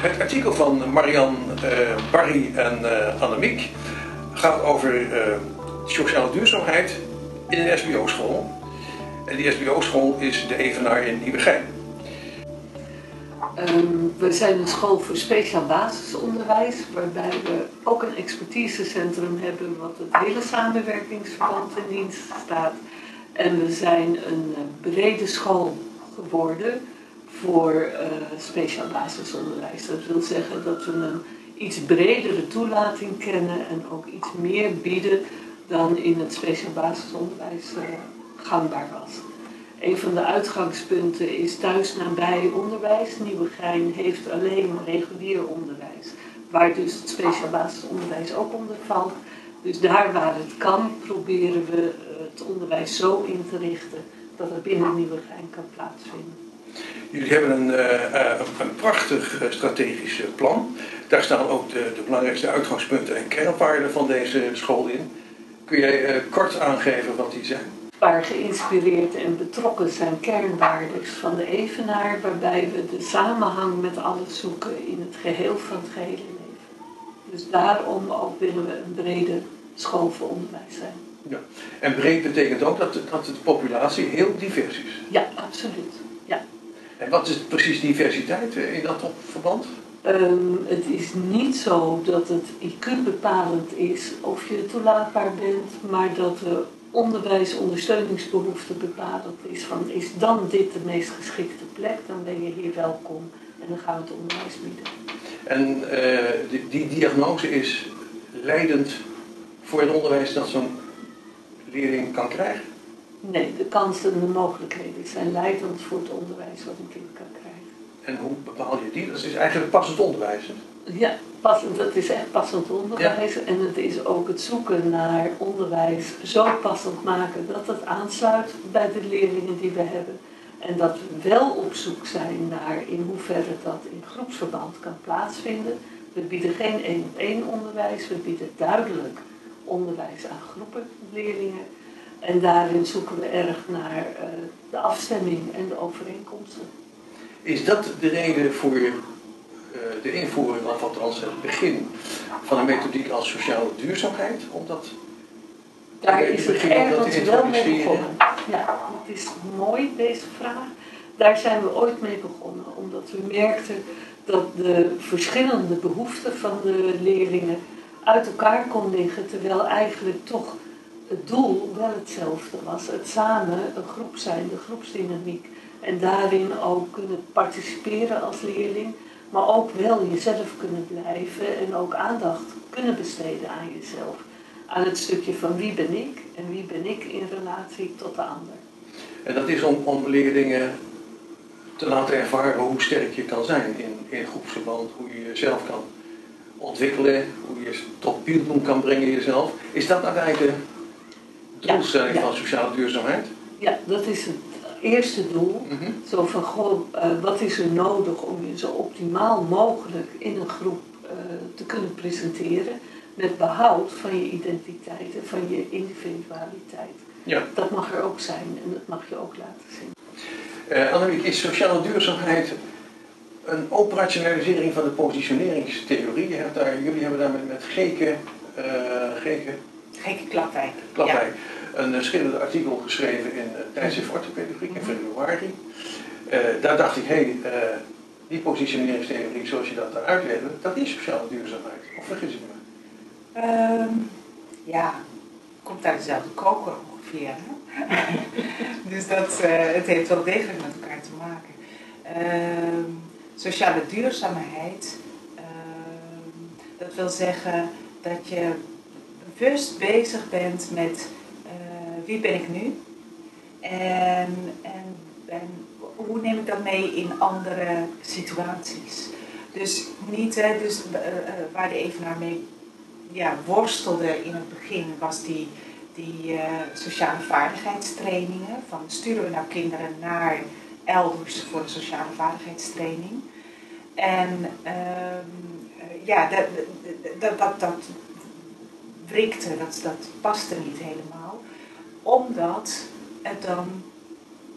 Het artikel van Marian, uh, Barry en uh, Annemiek gaat over uh, sociale duurzaamheid in een SBO-school. En die SBO-school is de Evenaar in Nieuwegein. Um, we zijn een school voor speciaal basisonderwijs, waarbij we ook een expertisecentrum hebben wat het hele samenwerkingsverband in dienst staat. En we zijn een brede school geworden voor uh, speciaal basisonderwijs. Dat wil zeggen dat we een iets bredere toelating kennen en ook iets meer bieden dan in het speciaal basisonderwijs uh, gangbaar was. Een van de uitgangspunten is thuis nabij onderwijs. Nieuwegein heeft alleen regulier onderwijs, waar dus het speciaal basisonderwijs ook onder valt. Dus daar waar het kan, proberen we het onderwijs zo in te richten dat het binnen Nieuwegein kan plaatsvinden. Jullie hebben een, uh, een prachtig strategisch plan. Daar staan ook de, de, belangrijkste uitgangspunten en kernwaarden van deze school in. Kun jij kort aangeven wat die zijn? Waar geïnspireerd en betrokken zijn kernwaarden van de Evenaar, waarbij we de samenhang met alles zoeken in het geheel van het gehele leven. Dus daarom ook willen we een brede school voor onderwijs zijn. Ja. En breed betekent ook dat, dat de populatie heel divers is? Ja, absoluut. En wat is precies diversiteit in dat verband? Um, het is niet zo dat het IQ bepalend is of je toelaatbaar bent, maar dat de onderwijsondersteuningsbehoefte bepalend is. Van is dan dit de meest geschikte plek, dan ben je hier welkom en dan gaan we het onderwijs bieden. En uh, die, die diagnose is leidend voor het onderwijs dat zo'n leerling kan krijgen? Nee, de kansen en de mogelijkheden zijn leidend voor het onderwijs wat een kind kan krijgen. En hoe bepaal je die? Dat is eigenlijk passend onderwijs. Hè? Ja, passend, dat is echt passend onderwijs. Ja. En het is ook het zoeken naar onderwijs zo passend maken dat het aansluit bij de leerlingen die we hebben. En dat we wel op zoek zijn naar in hoeverre dat in groepsverband kan plaatsvinden. We bieden geen één op één onderwijs, we bieden duidelijk onderwijs aan groepen leerlingen. En daarin zoeken we erg naar uh, de afstemming en de overeenkomsten. Is dat de reden voor uh, de invoering, of althans het begin van een methodiek als sociale duurzaamheid? Omdat daar is het ergens wel mee begonnen. Ja, het is mooi deze vraag. Daar zijn we ooit mee begonnen, omdat we merkten dat de verschillende behoeften van de leerlingen uit elkaar kon liggen, terwijl eigenlijk toch het doel wel hetzelfde was. Het samen een groep zijn, de groepsdynamiek. En daarin ook kunnen participeren als leerling, maar ook wel jezelf kunnen blijven en ook aandacht kunnen besteden aan jezelf. Aan het stukje van wie ben ik en wie ben ik in relatie tot de ander. En dat is om, om leerlingen te laten ervaren hoe sterk je kan zijn in, in groepsverband, hoe je jezelf kan ontwikkelen, hoe je tot doen kan brengen jezelf. Is dat nou eigenlijk de doelstelling ja, ja. van sociale duurzaamheid? Ja, dat is het eerste doel. Mm -hmm. Zo van, goh, uh, wat is er nodig om je zo optimaal mogelijk in een groep uh, te kunnen presenteren. Met behoud van je identiteit en van je individualiteit. Ja. Dat mag er ook zijn en dat mag je ook laten zien. Uh, Annemiek, is sociale duurzaamheid een operationalisering van de positioneringstheorie? Daar, jullie hebben daar met, met Geke, uh, Geke, Geke Klapwijk. Klapwijk ja. een schitterend artikel geschreven in uh, Tijdschrift Orthopediek in februari. Uh, daar dacht ik, hé, hey, die positioneringstheorie zoals je dat daar uitlegde, dat is sociale duurzaamheid. Of vergis ik me? Um, ja, komt uit dezelfde koker ongeveer. Hè? dus dat, het heeft wel degelijk met elkaar te maken. Uh, sociale duurzaamheid, uh, dat wil zeggen dat je bewust bezig bent met uh, wie ben ik nu en, en, en, hoe neem ik dat mee in andere situaties. Dus niet, hè, dus, uh, waar de evenaar mee ja, worstelde in het begin was die, die sociale vaardigheidstrainingen. Van sturen we nou kinderen naar elders voor een sociale vaardigheidstraining. En uh, ja, dat, dat, dat dat, dat paste niet helemaal. Omdat het dan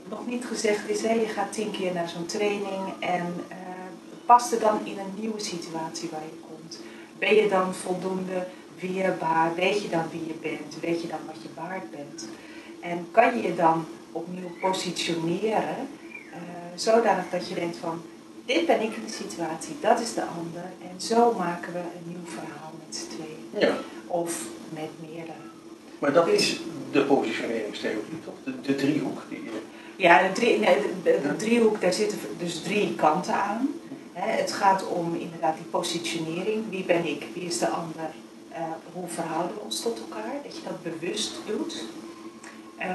nog niet gezegd is, hé, je gaat tien keer naar zo'n training en past het dan in een nieuwe situatie waar je komt? Ben je dan voldoende weerbaar? Weet je dan wie je bent? Weet je dan wat je waard bent? En kan je je dan opnieuw positioneren, uh, zodanig dat je denkt van, dit ben ik in de situatie, dat is de ander. En zo maken we een nieuw verhaal met z'n tweeën. Ja. Of met meerdere. Maar dat is de positioneringstheorie, toch? De, de driehoek die je... Ja, de, drie, nee, de, de, driehoek, daar zitten dus drie kanten aan. het gaat om inderdaad die positionering. Wie ben ik? Wie is de ander? Uh, hoe verhouden we ons tot elkaar? Dat je dat bewust doet. Uh,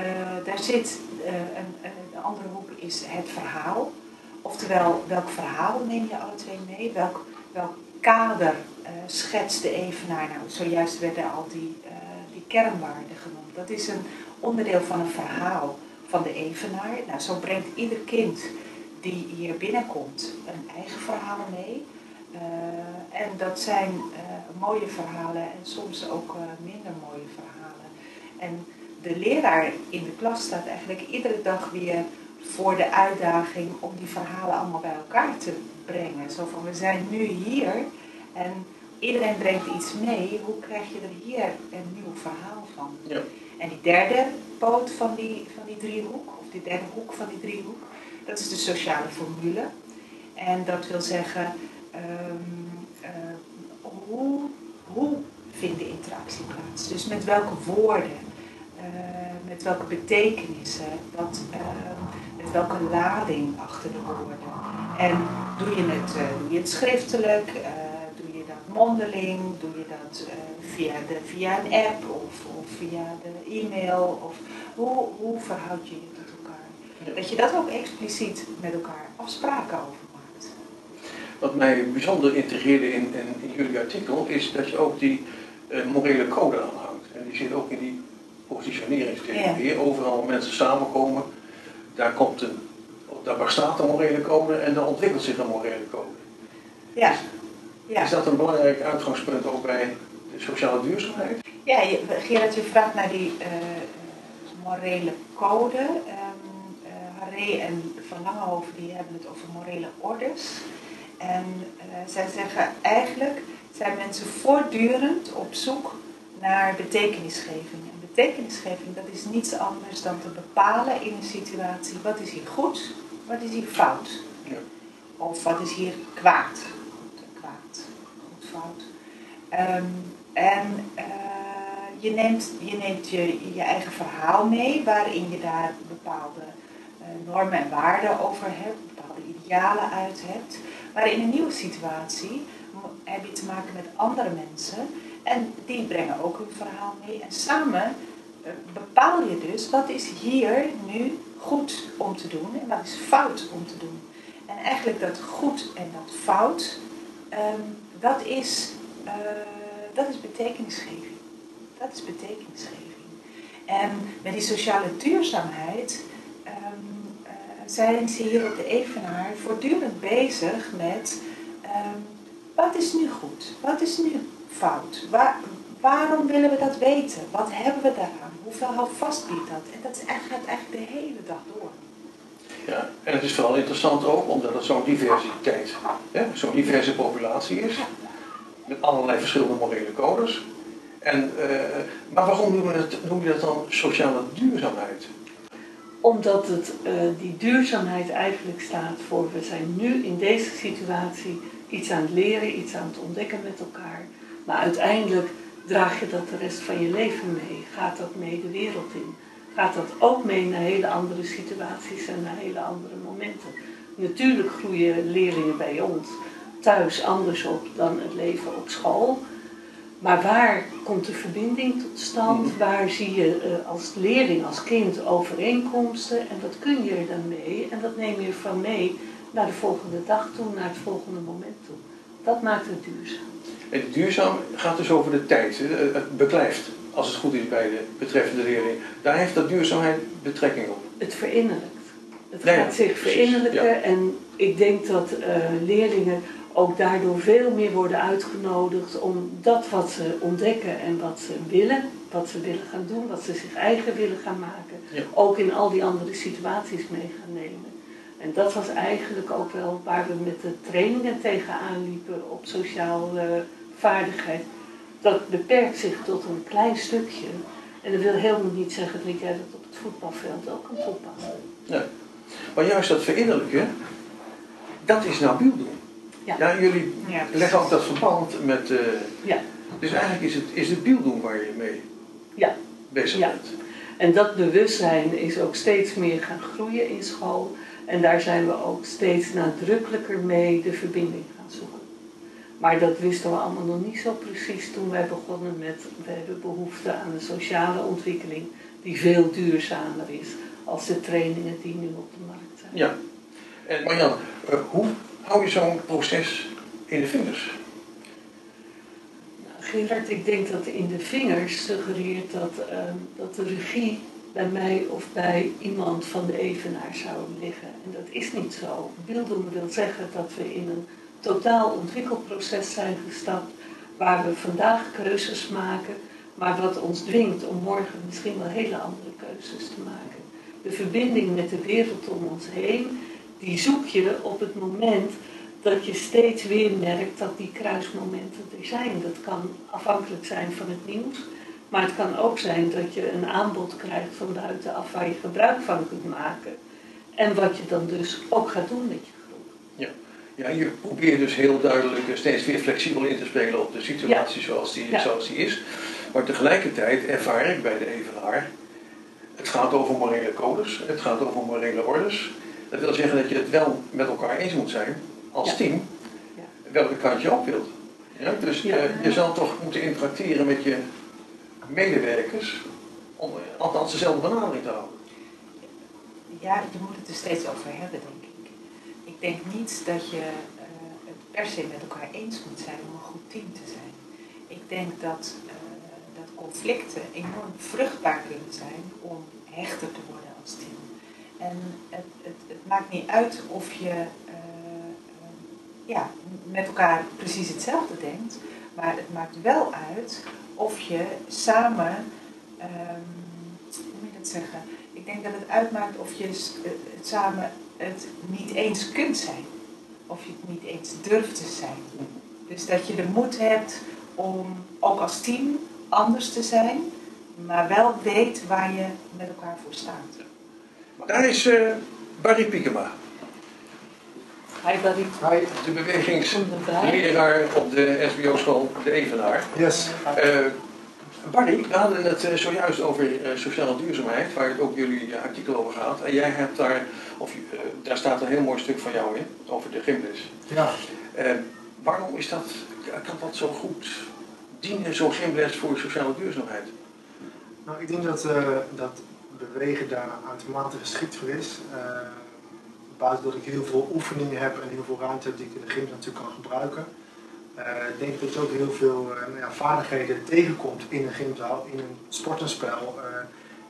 daar zit uh, een, een andere hoek is het verhaal. Oftewel, welk verhaal neem je alle twee mee? Welk, welk kader uh, schetst de evenaar? Nou, zojuist werden al die, die kernwaarden genoemd. Dat is een onderdeel van een verhaal van de evenaar. Nou, zo brengt ieder kind die hier binnenkomt een eigen verhaal mee. Uh, en dat zijn mooie verhalen en soms ook minder mooie verhalen. En de leraar in de klas staat eigenlijk iedere dag weer voor de uitdaging om die verhalen allemaal bij elkaar te brengen. Zo van, we zijn nu hier en iedereen brengt iets mee. Hoe krijg je er hier een nieuw verhaal van? Ja. En die derde poot van die, van die driehoek, of die derde hoek van die driehoek, dat is de sociale formule. En dat wil zeggen, um, uh, hoe, hoe vindt de interactie plaats? Dus met welke woorden, uh, met welke betekenissen, wat, uh, met welke lading achter de woorden. En doe je het, doe je het schriftelijk, dat mondeling, doe je dat via, de, via een app of, of via de e-mail? Of hoe, hoe verhoud je je tot elkaar? Dat je dat ook expliciet met elkaar afspraken over maakt. Wat mij bijzonder integreerde in, in, in jullie artikel is dat je ook die uh, morele code aanhoudt. En die zit ook in die positioneringstheorie. Ja. Overal mensen samenkomen, daar, komt een, daar bestaat een morele code en dan ontwikkelt zich een morele code. Ja. Ja. Is dat een belangrijk uitgangspunt ook bij de sociale duurzaamheid? Ja, je, Gerard, je vraagt naar die uh, morele code. Um, uh, Haré en Van Langehoven die hebben het over morele orders. En uh, zij zeggen eigenlijk zijn mensen voortdurend op zoek naar betekenisgeving. En betekenisgeving dat is niets anders dan te bepalen in een situatie wat is hier goed, wat is hier fout. Ja. Of wat is hier kwaad. Um, en uh, je neemt, je, neemt je, je eigen verhaal mee, waarin je daar bepaalde uh, normen en waarden over hebt, bepaalde idealen uit hebt. Maar in een nieuwe situatie heb je te maken met andere mensen en die brengen ook hun verhaal mee. En samen uh, bepaal je dus wat is hier nu goed om te doen en wat is fout om te doen. En eigenlijk dat goed en dat fout, um, dat is dat is betekenisgeving. Dat is betekenisgeving. En met die sociale duurzaamheid um, uh, zijn ze hier op de Evenaar voortdurend bezig met um, wat is nu goed? Wat is nu fout? Waar, waarom willen we dat weten? Wat hebben we daaraan? Hoeveel houvast biedt dat? En dat gaat eigenlijk de hele dag door. En het is vooral interessant ook omdat het zo'n diversiteit, zo'n diverse populatie is. Met allerlei verschillende morele codes. En, uh, maar waarom noem je, het, noem je dat dan sociale duurzaamheid? Omdat het, uh, die duurzaamheid eigenlijk staat voor we zijn nu in deze situatie iets aan het leren, iets aan het ontdekken met elkaar. Maar uiteindelijk draag je dat de rest van je leven mee. Gaat dat mee de wereld in? Gaat dat ook mee naar hele andere situaties en naar hele andere momenten? Natuurlijk groeien leerlingen bij ons thuis anders op dan het leven op school. Maar waar komt de verbinding tot stand? Waar zie je uh, als leerling, als kind overeenkomsten? En wat kun je er dan mee? En dat neem je van mee naar de volgende dag toe, naar het volgende moment toe. Dat maakt het duurzaam. En duurzaam gaat dus over de tijd. Het beklijft, als het goed is bij de betreffende leerling. Daar heeft dat duurzaamheid betrekking op. Het verinnerlijkt. Het gaat zich verinnerlijken. En ik denk dat uh, leerlingen ook daardoor veel meer worden uitgenodigd om dat wat ze ontdekken en wat ze willen, wat ze willen gaan doen, wat ze zich eigen willen gaan maken, ook in al die andere situaties mee gaan nemen. En dat was eigenlijk ook wel waar we met de trainingen tegenaan liepen op sociale vaardigheid. Dat beperkt zich tot een klein stukje. En dat wil helemaal niet zeggen dat jij dat op het voetbalveld ook kan toepassen. Nee. Maar juist dat verinnerlijken, dat is nou beelddoen. Ja. Ja, jullie Ja, leggen ook dat verband met... eh, Ja. Dus eigenlijk is het, is het beelddoen waar je mee Ja. bezig Ja. bent. En dat bewustzijn is ook steeds meer gaan groeien in school. En daar zijn we ook steeds nadrukkelijker mee de verbinding. Maar dat wisten we allemaal nog niet zo precies toen wij begonnen met we hebben behoefte aan een sociale ontwikkeling die veel duurzamer is als de trainingen die nu op de markt zijn. Ja. En Marjan, eh, hoe hou je zo'n proces in de vingers? Gerard, ik denk dat in de vingers suggereert dat, ehm, dat de regie bij mij of bij iemand van de evenaar zou liggen. En dat is niet zo. Beelden wil zeggen dat we in een totaal ontwikkelproces zijn gestapt, waar we vandaag keuzes maken, maar wat ons dwingt om morgen misschien wel hele andere keuzes te maken. De verbinding met de wereld om ons heen, die zoek je op het moment dat je steeds weer merkt dat die kruismomenten er zijn. Dat kan afhankelijk zijn van het nieuws, maar het kan ook zijn dat je een aanbod krijgt van buitenaf waar je gebruik van kunt maken. En wat je dan dus ook gaat doen met je. Ja, je probeert dus heel duidelijk eh, steeds weer flexibel in te spelen op de situatie zoals, die, Ja. zoals die is. Maar tegelijkertijd ervaar ik bij de evenaar, het gaat over morele codes, het gaat over morele orders. Dat wil zeggen dat je het wel met elkaar eens moet zijn, als Ja. team, welke kant je op wilt. Ja, dus eh, je zal toch moeten interacteren met je medewerkers, om althans dezelfde benadering te houden. Ja, je moet het er steeds over hebben, denk ik. Ik denk niet dat je eh, het per se met elkaar eens moet zijn om een goed team te zijn. Ik denk dat, eh, dat conflicten enorm vruchtbaar kunnen zijn om hechter te worden als team. En het, het, het maakt niet uit of je eh, ja, met elkaar precies hetzelfde denkt, maar het maakt wel uit of je samen, ehm, hoe moet je dat zeggen? Ik denk dat het uitmaakt of je het samen het niet eens kunt zijn. Of je het niet eens durft te zijn. Dus dat je de moed hebt om ook als team anders te zijn, maar wel weet waar je met elkaar voor staat. Daar is eh, Barry Piekema, Hij Barry Hi. de bewegingsleraar op de SBO-school De Evenaar. Yes. Eh, Barry, we hadden het eh, zojuist over eh, sociale duurzaamheid, waar het ook jullie artikel over gaat. En jij hebt daar, of eh, daar staat een heel mooi stuk van jou in, over de gymles. Ja. Eh, waarom is dat, kan dat zo goed dienen, zo'n gymles voor sociale duurzaamheid? Nou, ik denk dat, eh, dat bewegen daar uitermate geschikt voor is. Buiten dat ik heel veel oefeningen heb en heel veel ruimte heb die ik in de gym natuurlijk kan gebruiken. denk ik dat je ook heel veel nou ja, vaardigheden tegenkomt in een gymzaal, in een sportenspel. eh,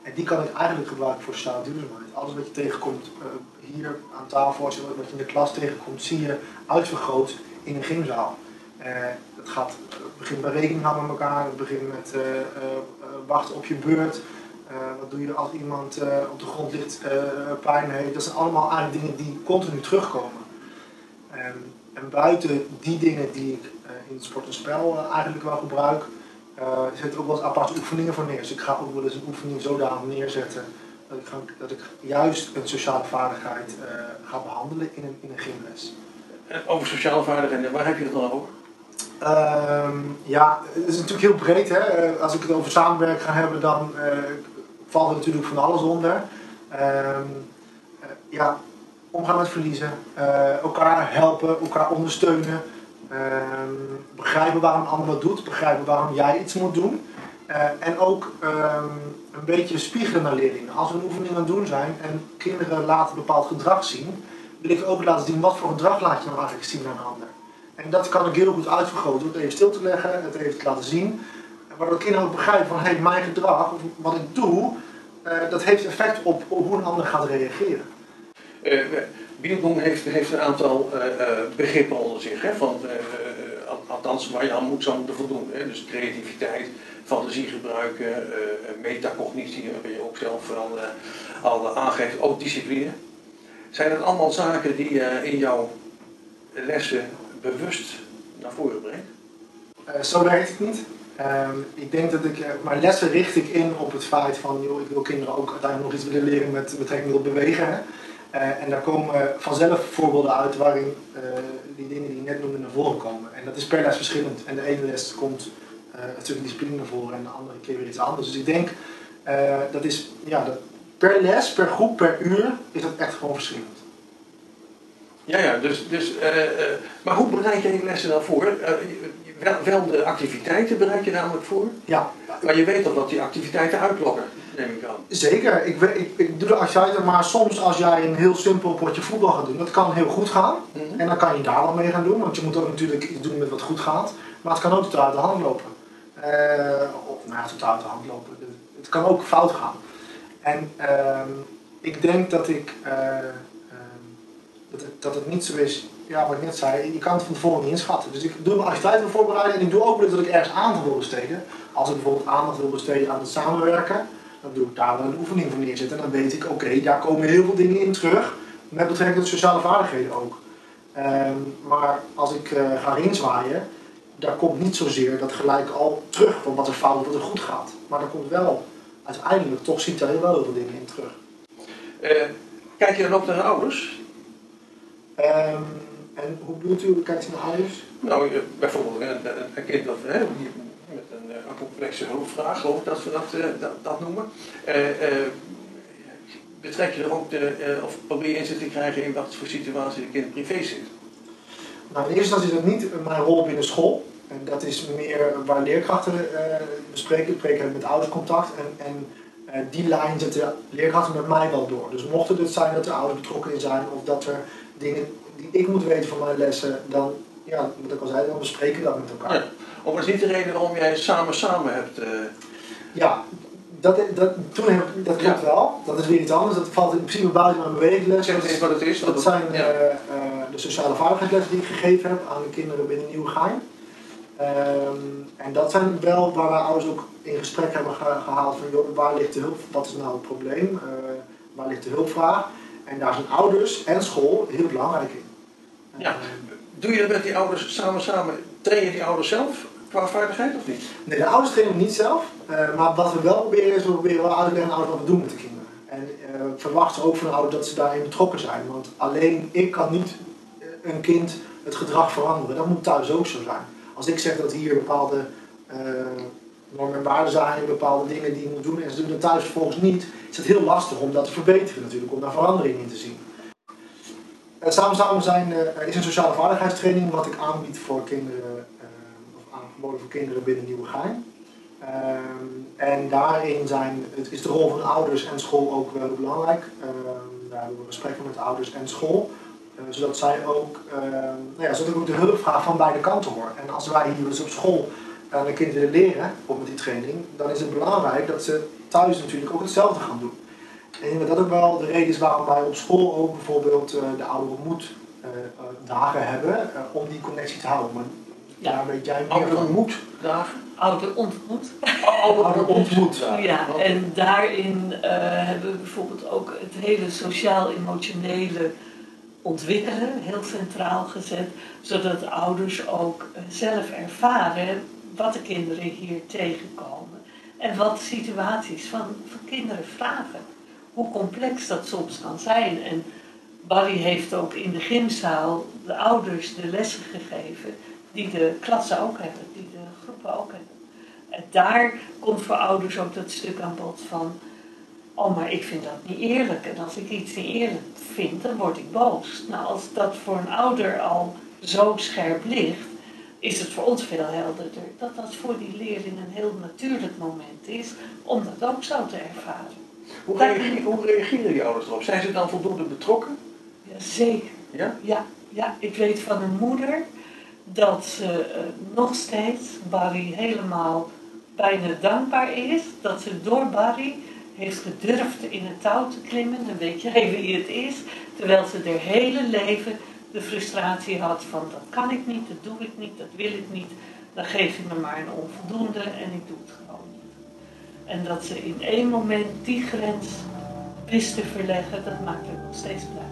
en die kan ik eigenlijk gebruiken voor sociale duurzaamheid. Alles wat je tegenkomt eh, hier aan tafel, als je wat je in de klas tegenkomt, zie je uitvergroot in een gymzaal. Eh, het, gaat, het begint bij rekening met elkaar, het begint met eh, eh, eh, wachten op je beurt. Eh, wat doe je als iemand eh, op de grond ligt, eh, pijn heeft. Dat zijn allemaal eigenlijk dingen die continu terugkomen. En, en buiten die dingen die ik eh, in het sport en spel eh, eigenlijk wel gebruik, eh zit ook wel eens aparte oefeningen voor neer. Dus ik ga ook wel eens een oefening zodanig neerzetten dat ik, ga, dat ik juist een sociale vaardigheid eh, ga behandelen in een, in een gymles. Over sociale vaardigheden, waar heb je het dan over? Ehm, ja, het is natuurlijk heel breed. Hè? Eh, Als ik het over samenwerken ga hebben, dan valt er natuurlijk van alles onder. Ehm, eh, ja, omgaan met verliezen, elkaar helpen, elkaar ondersteunen. Ehm, begrijpen waarom een ander wat doet, begrijpen waarom jij iets moet doen. Eh, en ook ehm, een beetje spiegelen naar leerlingen. Als we een oefening aan het doen zijn en kinderen laten bepaald gedrag zien, wil ik ook laten zien wat voor gedrag laat je nou eigenlijk zien aan een ander. En dat kan ik heel goed uitvergroten door het even stil te leggen, het even te laten zien. Waardoor kinderen ook begrijpen van hey, mijn gedrag, of wat ik doe, eh, dat heeft effect op, hoe een ander gaat reageren. Uh, Bielboom heeft, een aantal uh, uh, begrippen onder zich, hè, van, uh, althans waar je aan moet, zou moeten voldoen. Hè, dus creativiteit, fantasie gebruiken, metacognitie, waar je ook zelf al, al aangeeft, ook discipline. Zijn dat allemaal zaken die je in jouw lessen bewust naar voren brengt? Uh, zo werkt het niet. Uh, ik denk dat ik, mijn lessen richt ik in op het feit van, joh, ik wil kinderen ook uiteindelijk nog iets willen leren met betrekking tot bewegen. Hè? Uh, en daar komen vanzelf voorbeelden uit waarin die dingen die je net noemde naar voren komen. En dat is per les verschillend. En de ene les komt een stukje discipline naar voren en de andere keer weer iets anders. Dus ik denk, dat is, ja, dat per les, per groep, per uur is dat echt gewoon verschillend. Ja, ja, dus, dus, maar hoe bereid je je lessen dan voor? wel, wel de activiteiten bereid je namelijk voor. Ja. Maar je weet toch dat die activiteiten uitlokken, neem ik aan. Zeker. Ik, ik, ik doe de activiteiten, maar soms als jij een heel simpel potje voetbal gaat doen, dat kan heel goed gaan. En dan kan je daar wel mee gaan doen, want je moet ook natuurlijk iets doen met wat goed gaat. Maar het kan ook totaal uit de hand lopen. Uh, of nou ja, totaal uit de hand lopen. Het kan ook fout gaan. En uh, ik denk dat ik, uh, dat, het, dat het niet zo is ja, wat ik net zei, je kan het van tevoren niet inschatten. Dus ik doe mijn activiteiten voorbereiden en ik doe ook dat ik ergens aandacht wil besteden. Als ik bijvoorbeeld aandacht wil besteden aan het samenwerken, dan doe ik daar wel een oefening voor neerzetten. En dan weet ik, oké, daar komen heel veel dingen in terug, met betrekking tot sociale vaardigheden ook. Um, maar als ik uh, ga rinzwaaien, daar komt niet zozeer dat gelijk al terug van wat er fout wat er goed gaat. Maar daar komt wel, uiteindelijk toch ziet daar wel heel veel dingen in terug. Uh, kijk je dan op naar de ouders? Um, en hoe bedoelt u, kijkt u naar ouders? Nou, bijvoorbeeld een, een kind dat, hè, met een, een, complexe hulpvraag, geloof ik dat we dat, dat, dat noemen. Betrek je er ook de, of probeer je inzicht te krijgen in wat voor situatie de kind privé zit? Nou, in eerste instantie is dat niet mijn rol binnen school. En dat is meer waar leerkrachten bespreken. Ik spreek met ouderscontact. En, en die lijn zetten leerkrachten met mij wel door. Dus mocht het zijn dat er ouders betrokken in zijn of dat er dingen die ik moet weten van mijn lessen, dan, ja, wat ik al zei, dan bespreken we dat met elkaar. Ja. Of is niet de reden waarom jij samen samen hebt? Uh... Ja, dat, dat, toen heb, dat klopt ja. wel. Dat is weer iets anders. Dat valt in principe buiten mijn beweegles. Zeg eens wat het is. Dat, zijn ja. uh, uh, de sociale vaardigheidslessen die ik gegeven heb aan de kinderen binnen Nieuwegein. Um, en dat zijn wel waar wij ouders ook in gesprek hebben gehaald van joh, waar ligt de hulp, wat is nou het probleem, waar ligt de hulpvraag. En daar zijn ouders en school heel belangrijk in. Ja. Doe je dat met die ouders samen samen? Train je die ouders zelf qua vaardigheid of niet? Nee, de ouders trainen niet zelf. Uh, maar wat we wel proberen is, we proberen wel uit te leggen ouders wat we doen met de kinderen. En uh, verwachten ook van de ouders dat ze daarin betrokken zijn. Want alleen ik kan niet eh, een kind het gedrag veranderen. Dat moet thuis ook zo zijn. Als ik zeg dat hier bepaalde normen en waarden zijn, bepaalde dingen die je moet doen en ze doen het thuis volgens niet, is het heel lastig om dat te verbeteren natuurlijk, om daar verandering in te zien. Uh, samen samen zijn uh, is een sociale vaardigheidstraining wat ik aanbied voor kinderen, uh, of aangeboden voor kinderen binnen Nieuwegein. en daarin zijn, het is de rol van ouders en school ook wel belangrijk. daar hebben we gesprekken met ouders en school. zodat zij ook, nou ja, zodat ik ook de hulpvraag van beide kanten hoor. En als wij hier dus op school aan de kinderen leren, op met die training, dan is het belangrijk dat ze thuis natuurlijk ook hetzelfde gaan doen. En dat ook wel de reden is waarom wij op school ook bijvoorbeeld uh, de oude ontmoet uh, dagen hebben, uh, om die connectie te houden. Maar ja. daar weet jij meer van. ontmoet dagen? Oude ontmoet. oude ontmoet. Ja, en daarin hebben we bijvoorbeeld ook het hele sociaal-emotionele ontwikkelen heel centraal gezet, zodat ouders ook zelf ervaren wat de kinderen hier tegenkomen en wat situaties van, van kinderen vragen hoe complex dat soms kan zijn. En Barry heeft ook in de gymzaal de ouders de lessen gegeven die de klassen ook hebben, die de groepen ook hebben. En daar komt voor ouders ook dat stuk aan bod van, oh maar ik vind dat niet eerlijk. En als ik iets niet eerlijk vind, dan word ik boos. Nou, als dat voor een ouder al zo scherp ligt, is het voor ons veel helderder dat dat voor die leerling een heel natuurlijk moment is om dat ook zo te ervaren. Hoe, reageren, hoe reageren die ouders erop? Zijn ze dan voldoende betrokken? Ja, zeker. Ja? Ja, ja, ik weet van een moeder dat ze uh, nog steeds Barry helemaal bijna dankbaar is. Dat ze door Barry heeft gedurfd in het touw te klimmen. Dan weet je even wie het is. Terwijl ze haar hele leven de frustratie had van dat kan ik niet, dat doe ik niet, dat wil ik niet. Dan geef je me maar een onvoldoende en ik doe het gewoon niet. En dat ze in één moment die grens wist te verleggen, dat maakt het nog steeds blij.